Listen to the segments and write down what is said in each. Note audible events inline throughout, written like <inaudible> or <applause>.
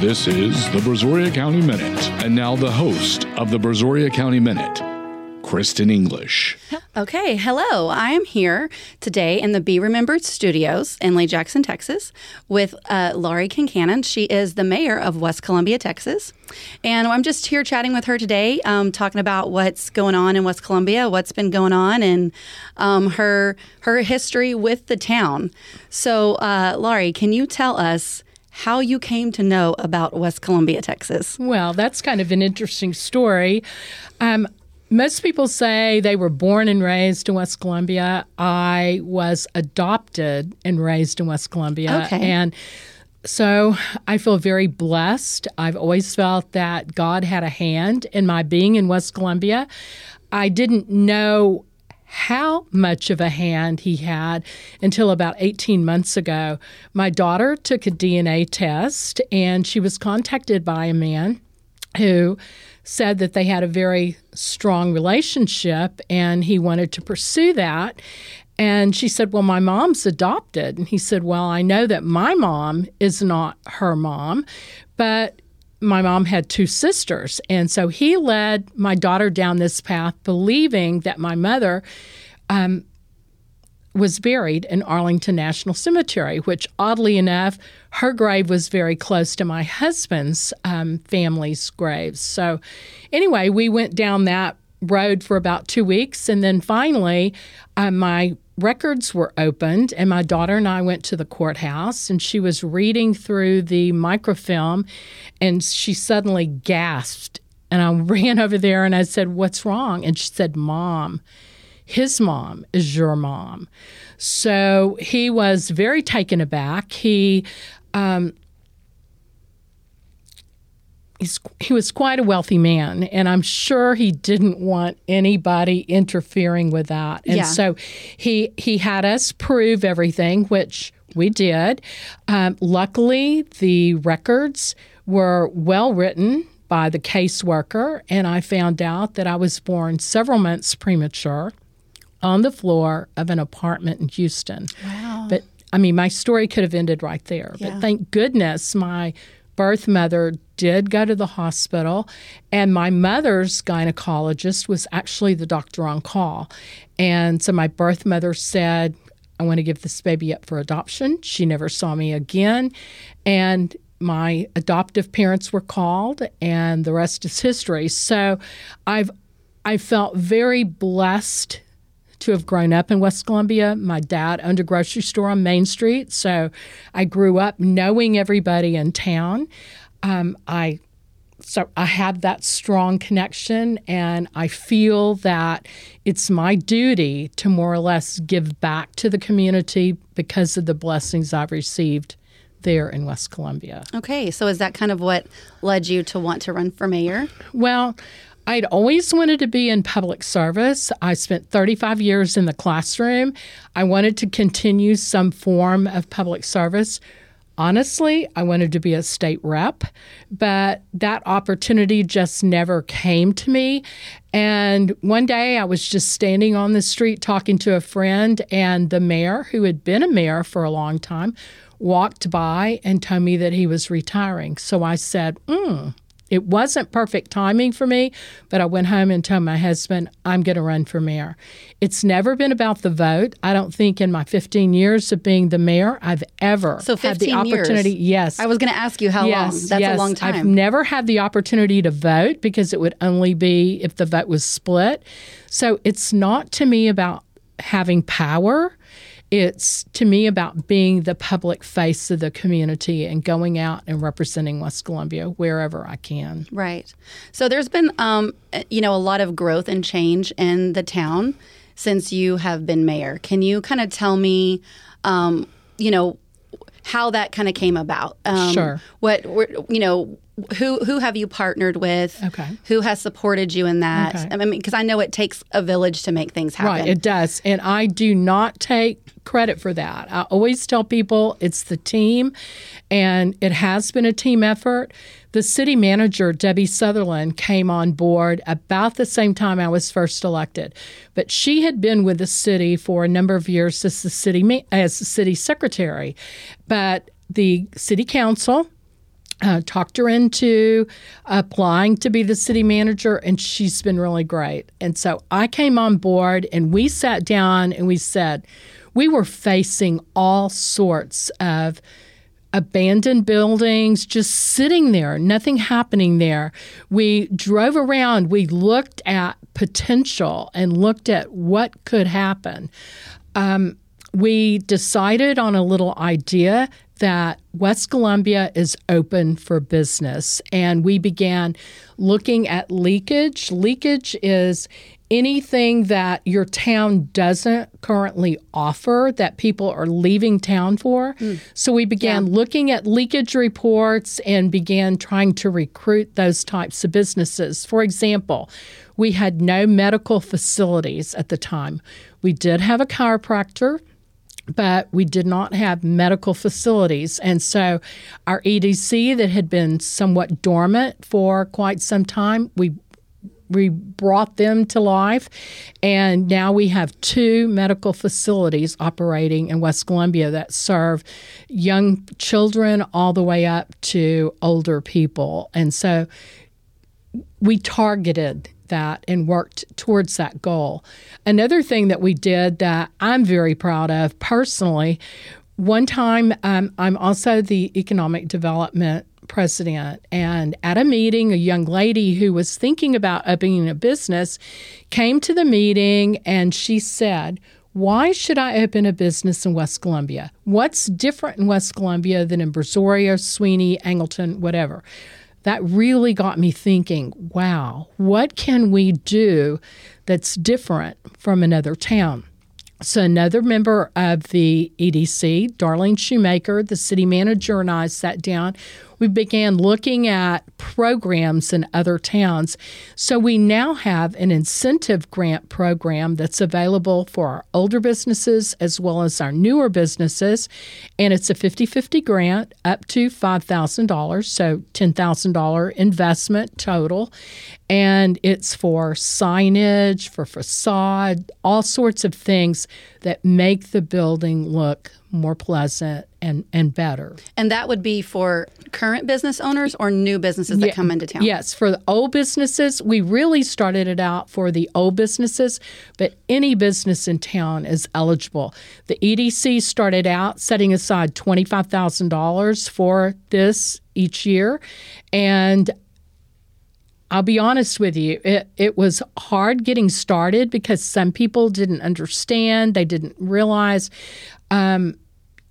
This is the Brazoria County Minute. And now the host of the Brazoria County Minute, Christen English. Okay, hello. I am here today in the Be Remembered Studios in Lake Jackson, Texas, with uh, Laurie Kincannon. She is the mayor of West Columbia, Texas. And I'm just here chatting with her today, um, talking about what's going on in West Columbia, what's been going on, and um, her her history with the town. So, uh, Laurie, can you tell us how you came to know about West Columbia, Texas? Well, that's kind of an interesting story. Um, most people say they were born and raised in West Columbia. I was adopted and raised in West Columbia. Okay. And so I feel very blessed. I've always felt that God had a hand in my being in West Columbia. I didn't know how much of a hand he had until about 18 months ago. My daughter took a DNA test and she was contacted by a man who said that they had a very strong relationship and he wanted to pursue that. And she said, Well, my mom's adopted. And he said, Well, I know that my mom is not her mom, but my mom had two sisters. And so he led my daughter down this path, believing that my mother um, was buried in Arlington National Cemetery, which oddly enough, her grave was very close to my husband's um, family's graves. So, anyway, we went down that road for about two weeks. And then finally, uh, my records were opened, and my daughter and I went to the courthouse, and she was reading through the microfilm, and she suddenly gasped. And I <laughs> ran over there and I said, What's wrong? And she said, Mom, his mom is your mom. So he was very taken aback. He, um, he's, he was quite a wealthy man, and I'm sure he didn't want anybody interfering with that. And Yeah. so he he had us prove everything, which we did. Um, luckily, the records were well written by the caseworker, and I found out that I was born several months premature on the floor of an apartment in Houston. Wow. But I mean, my story could have ended right there. Yeah. But thank goodness my birth mother did go to the hospital, and my mother's gynecologist was actually the doctor on call. And so my birth mother said, I want to give this baby up for adoption. She never saw me again. And my adoptive parents were called, and the rest is history. So I've I felt very blessed to have grown up in West Columbia. My dad owned a grocery store on Main Street, so I grew up knowing everybody in town. Um, I so I have that strong connection, and I feel that it's my duty to more or less give back to the community because of the blessings I've received there in West Columbia. Okay, so is that kind of what led you to want to run for mayor? Well, I'd always wanted to be in public service. I spent 35 years in the classroom. I wanted to continue some form of public service. Honestly, I wanted to be a state rep, but that opportunity just never came to me. And one day I was just standing on the street talking to a friend, and the mayor, who had been a mayor for a long time, walked by and told me that he was retiring. So I said, hmm. It wasn't perfect timing for me, but I went home and told my husband, I'm going to run for mayor. It's never been about the vote. I don't think in my 15 years of being the mayor, I've ever So had the 15 years. opportunity. Yes. I was going to ask you how long. Yes, That's yes. a long I've never had the opportunity to vote because it would only be if the vote was split. So it's not to me about having power. It's to me about being the public face of the community and going out and representing West Columbia wherever I can. Right. So there's been, um, you know, a lot of growth and change in the town since you have been mayor. Can you kind of tell me, um, you know, how that kind of came about? Um, Sure. What, you know, who who have you partnered with? Okay. Who has supported you in that? Okay. I mean, because I know it takes a village to make things happen. Right, it does. And I do not take credit for that. I always tell people it's the team, and it has been a team effort. The city manager, Debbie Sutherland, came on board about the same time I was first elected. But she had been with the city for a number of years as the city as the city secretary. But the city council uh, talked her into applying to be the city manager, and she's been really great. And so I came on board, and we sat down and we said, we were facing all sorts of abandoned buildings just sitting there, nothing happening there. We drove around, we looked at potential and looked at what could happen. Um, we decided on a little idea that West Columbia is open for business. And we began looking at leakage. Leakage is anything that your town doesn't currently offer that people are leaving town for. Mm. So we began yeah. looking at leakage reports and began trying to recruit those types of businesses. For example, we had no medical facilities at the time. We did have a chiropractor but we did not have medical facilities. And so our EDC that had been somewhat dormant for quite some time, we we brought them to life and now we have two medical facilities operating in West Columbia that serve young children all the way up to older people. And so we targeted that and worked towards that goal. Another thing that we did that I'm very proud of personally, one time um, I'm also the economic development president. And at a meeting, a young lady who was thinking about opening a business came to the meeting and she said, why should I open a business in West Columbia? What's different in West Columbia than in Brazoria, Sweeney, Angleton, whatever? That really got me thinking wow, what can we do that's different from another town? So, another member of the EDC, Darlene Shoemaker, the city manager, and I sat down we began looking at programs in other towns. So we now have an incentive grant program that's available for our older businesses as well as our newer businesses. And it's a 50 50 grant up to $5,000, so $10,000 investment total. And it's for signage, for facade, all sorts of things that make the building look more pleasant and, and better. And that would be for current business owners or new businesses that yeah, come into town? Yes, for the old businesses, we really started it out for the old businesses, but any business in town is eligible. The EDC started out setting aside $25,000 for this each year. And I'll be honest with you, it, it was hard getting started because some people didn't understand, they didn't realize. Um,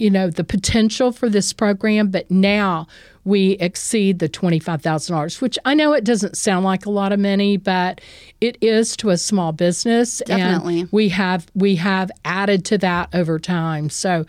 you know the potential for this program but now we exceed the $25,000 which I know it doesn't sound like a lot of money but it is to a small business Definitely. and we have we have added to that over time so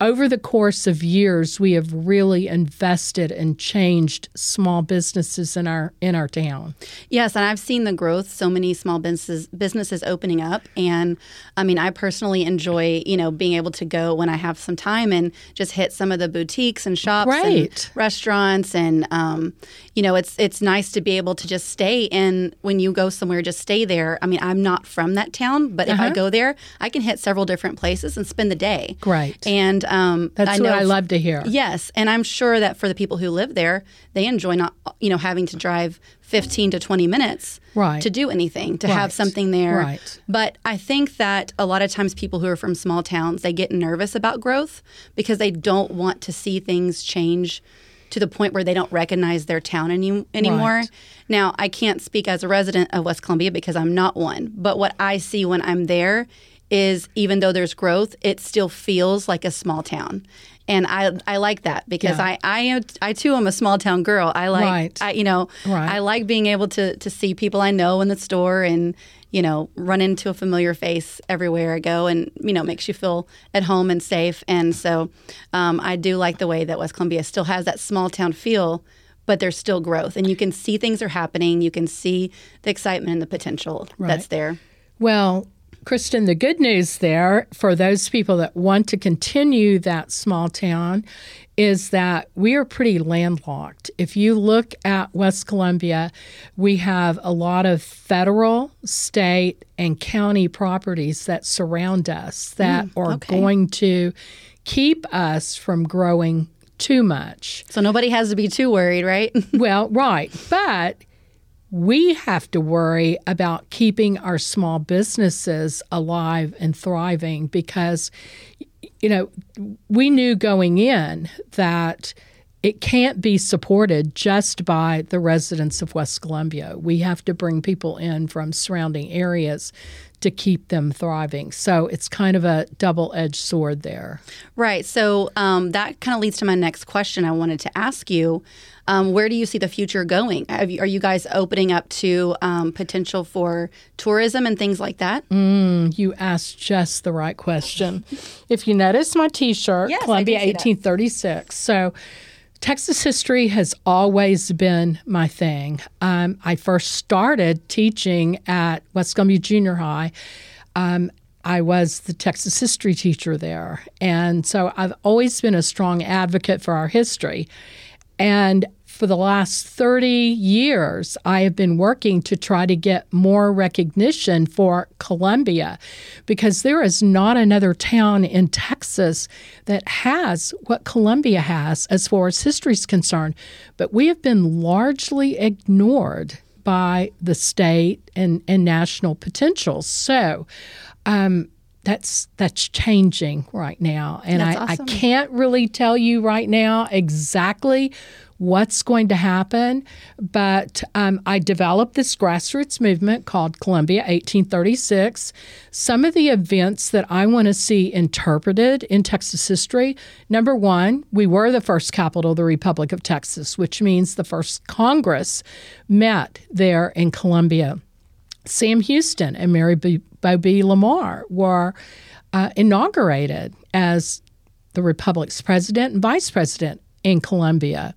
over the course of years, we have really invested and changed small businesses in our in our town. Yes, and I've seen the growth. So many small businesses businesses opening up, and I mean, I personally enjoy you know being able to go when I have some time and just hit some of the boutiques and shops right. and restaurants, and um, you know, it's it's nice to be able to just stay in when you go somewhere, just stay there. I mean, I'm not from that town, but uh-huh. if I uh-huh. go there, I can hit several different places and spend the day. Right, and um, that's I what I love to hear. Yes, and I'm sure that for the people who live there, they enjoy not you know having to drive 15 to 20 minutes right. to do anything to right. have something there. Right. But I think that a lot of times people who are from small towns they get nervous about growth because they don't want to see things change to the point where they don't recognize their town any, anymore. Right. Now, I can't speak as a resident of West Columbia because I'm not one, but what I see when I'm there is even though there's growth, it still feels like a small town. And I, I like that because yeah. I, I, I too am a small town girl. I like, right. I, you know, right. I like being able to, to see people I know in the store and, you know, run into a familiar face everywhere I go and, you know, makes you feel at home and safe. And so um, I do like the way that West Columbia still has that small town feel, but there's still growth. And you can see things are happening. You can see the excitement and the potential right. that's there. Well, Christen, the good news there for those people that want to continue that small town is that we are pretty landlocked. If you look at West Columbia, we have a lot of federal, state, and county properties that surround us that mm, are going to keep us from growing too much. So nobody has to be too worried, right? <laughs> well, right. But we have to worry about keeping our small businesses alive and thriving because, you know, we knew going in that it can't be supported just by the residents of West Columbia. We have to bring people in from surrounding areas to keep them thriving. So it's kind of a double edged sword there. Right. So um, that kind of leads to my next question I wanted to ask you. Um, where do you see the future going? You, are you guys opening up to um, potential for tourism and things like that? Mm, you asked just the right question. if you notice my t shirt, yes, Columbia 1836. So Texas history has always been my thing. Um, I first started teaching at West Columbia Junior High. Um, I was the Texas history teacher there. And so I've always been a strong advocate for our history. And for the last 30 years, I have been working to try to get more recognition for Columbia because there is not another town in Texas that has what Columbia has as far as history is concerned. But we have been largely ignored by the state and, and national potential. So, um, that's that's changing right now and I, awesome. I can't really tell you right now exactly what's going to happen. But um, I developed this grassroots movement called Columbia 1836. Some of the events that I want to see interpreted in Texas history number one, we were the first capital of the Republic of Texas, which means the first Congress met there in Columbia. Sam Houston and Mary B- Bobby Lamar were uh, inaugurated as the Republic's president and vice president in Columbia.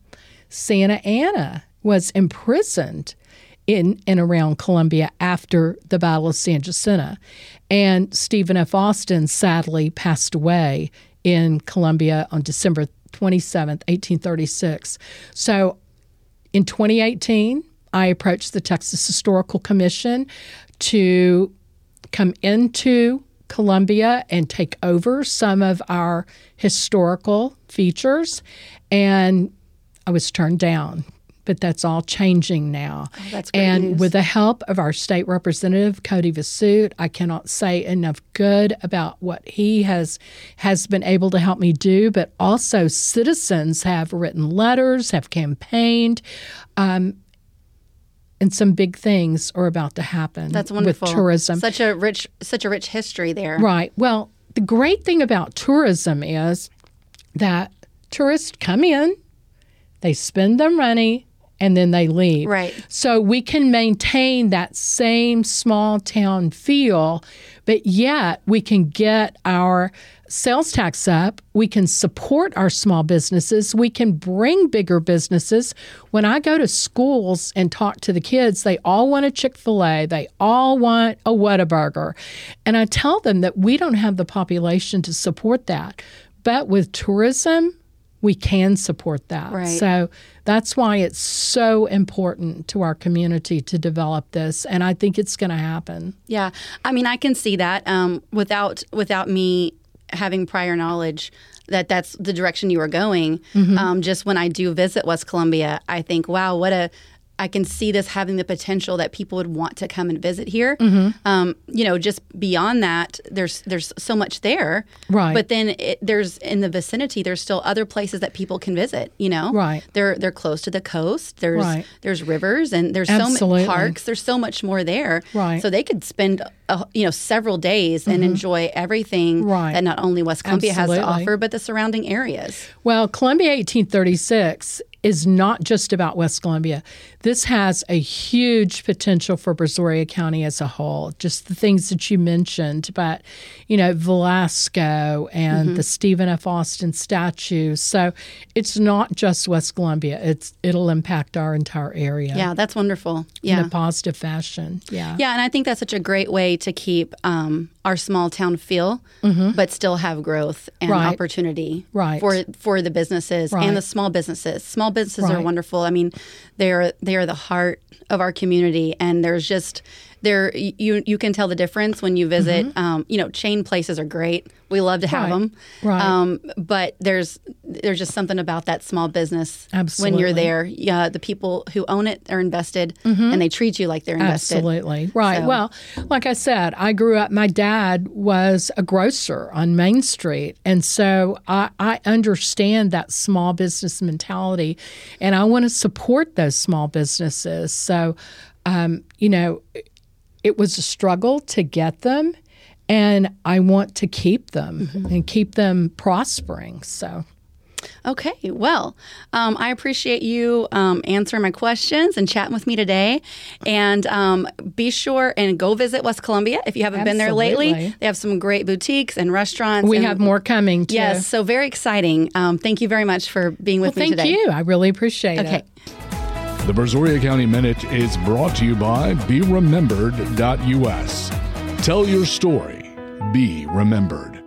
Santa Anna was imprisoned in and around Columbia after the Battle of San Jacinto. And Stephen F. Austin sadly passed away in Columbia on December 27th, 1836. So in 2018, I approached the Texas Historical Commission to come into Columbia and take over some of our historical features. And I was turned down, but that's all changing now. Oh, that's great and news. with the help of our state representative Cody Vasut, I cannot say enough good about what he has has been able to help me do. But also, citizens have written letters, have campaigned. Um, and some big things are about to happen. That's wonderful. with tourism. Such a rich, such a rich history there. Right. Well, the great thing about tourism is that tourists come in, they spend their money, and then they leave. Right. So we can maintain that same small town feel, but yet we can get our sales tax up. We can support our small businesses. We can bring bigger businesses. When I go to schools and talk to the kids, they all want a Chick fil A, they all want a Whataburger. And I tell them that we don't have the population to support that. But with tourism, we can support that. Right. So that's why it's so important to our community to develop this, and I think it's going to happen. Yeah, I mean, I can see that um, without without me having prior knowledge that that's the direction you are going. Um, just when I do visit West Columbia, I think, wow, what a I can see this having the potential that people would want to come and visit here. Um, you know, just beyond that, there's there's so much there. Right. But then it, there's in the vicinity, there's still other places that people can visit. You know. Right. They're they're close to the coast. There's Right. there's rivers and there's so many parks. There's so much more there. Right. So they could spend uh, you know several days and enjoy everything Right. that not only West Columbia has to offer, but the surrounding areas. Well, Columbia 1836 is not just about West Columbia. This has a huge potential for Brazoria County as a whole. Just the things that you mentioned, but you know, Velasco and the Stephen F. Austin statue. So it's not just West Columbia. It's it'll impact our entire area Yeah, that's wonderful. in Yeah. a positive fashion. Yeah. Yeah, and I think that's such a great way to keep um, our small town feel, but still have growth and Mm-hmm. Right. opportunity Right. for for the businesses Right. and the small businesses. Small businesses are wonderful. I mean, they're they are the heart of our community, and there's just there you you can tell the difference when you visit. Um, you know, chain places are great. We love to have Mm-hmm. Right. them. Right. Um, but there's there's just something about that small business when you're there. Yeah, the people who own it are invested, and they treat you like they're invested. Absolutely. Right. So- Well, like I said, I grew up, my dad was a grocer on Main Street. And so I, I understand that small business mentality and I want to support those small businesses. So, um, you know, it was a struggle to get them. And I want to keep them and keep them prospering. So, Okay, well, um, I appreciate you um, answering my questions and chatting with me today. And um, be sure and go visit West Columbia if you haven't been there lately. They have some great boutiques and restaurants. we and- have more coming too. Yes, so very exciting. Um, thank you very much for being with Well, me thank today. Thank you. I really appreciate it. Okay. it. The Brazoria County Minute is brought to you by BeRemembered.us. Tell your story. Be remembered.